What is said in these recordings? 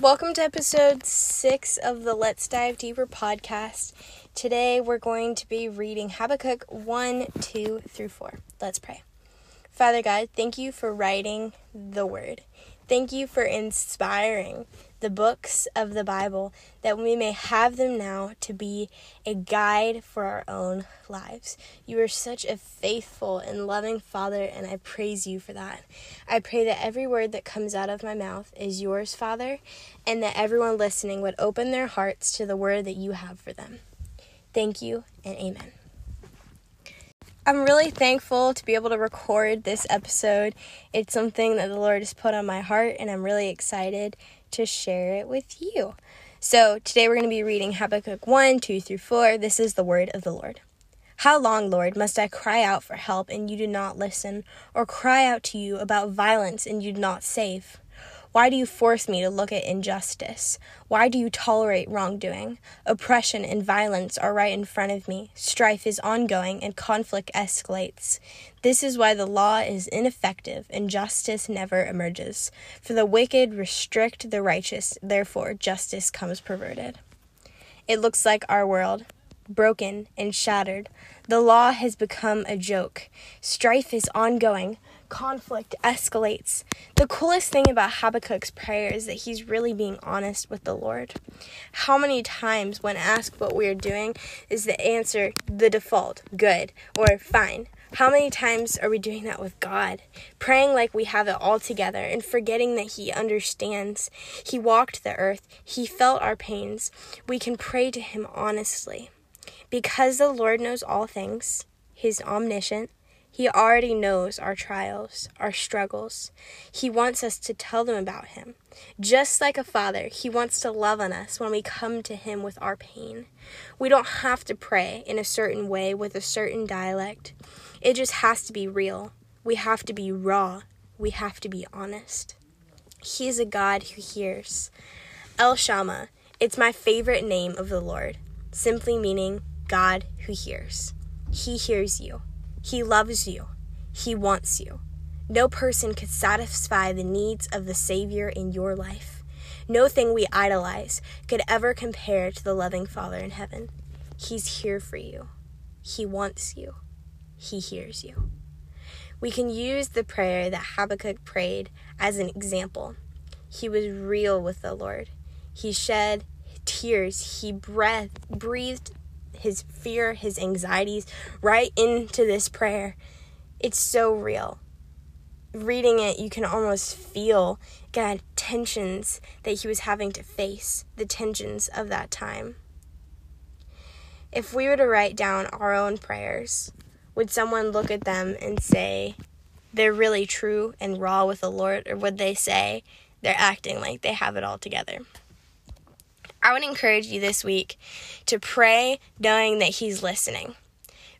Welcome to episode six of the Let's Dive Deeper podcast. Today we're going to be reading Habakkuk 1, 2 through 4. Let's pray. Father God, thank you for writing the word. Thank you for inspiring the books of the Bible that we may have them now to be a guide for our own lives. You are such a faithful and loving Father, and I praise you for that. I pray that every word that comes out of my mouth is yours, Father, and that everyone listening would open their hearts to the word that you have for them. Thank you, and amen. I'm really thankful to be able to record this episode. It's something that the Lord has put on my heart, and I'm really excited to share it with you. So, today we're going to be reading Habakkuk 1 2 through 4. This is the word of the Lord. How long, Lord, must I cry out for help and you do not listen, or cry out to you about violence and you do not save? Why do you force me to look at injustice? Why do you tolerate wrongdoing? Oppression and violence are right in front of me. Strife is ongoing and conflict escalates. This is why the law is ineffective and justice never emerges. For the wicked restrict the righteous, therefore justice comes perverted. It looks like our world broken and shattered. The law has become a joke. Strife is ongoing conflict escalates. The coolest thing about Habakkuk's prayer is that he's really being honest with the Lord. How many times, when asked what we are doing, is the answer the default, good, or fine? How many times are we doing that with God? Praying like we have it all together and forgetting that He understands. He walked the earth, He felt our pains. We can pray to Him honestly. Because the Lord knows all things, He's omniscient, he already knows our trials, our struggles. He wants us to tell them about Him. Just like a father, He wants to love on us when we come to Him with our pain. We don't have to pray in a certain way with a certain dialect, it just has to be real. We have to be raw. We have to be honest. He is a God who hears. El Shammah, it's my favorite name of the Lord, simply meaning God who hears. He hears you. He loves you. He wants you. No person could satisfy the needs of the Savior in your life. No thing we idolize could ever compare to the loving Father in heaven. He's here for you. He wants you. He hears you. We can use the prayer that Habakkuk prayed as an example. He was real with the Lord. He shed tears. He breathed, breathed his fear, his anxieties right into this prayer. It's so real. Reading it, you can almost feel God tensions that he was having to face, the tensions of that time. If we were to write down our own prayers, would someone look at them and say they're really true and raw with the Lord, or would they say they're acting like they have it all together? I would encourage you this week to pray knowing that He's listening.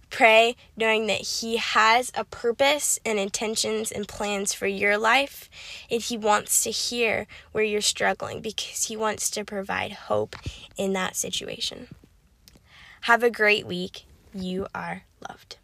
Pray knowing that He has a purpose and intentions and plans for your life, and He wants to hear where you're struggling because He wants to provide hope in that situation. Have a great week. You are loved.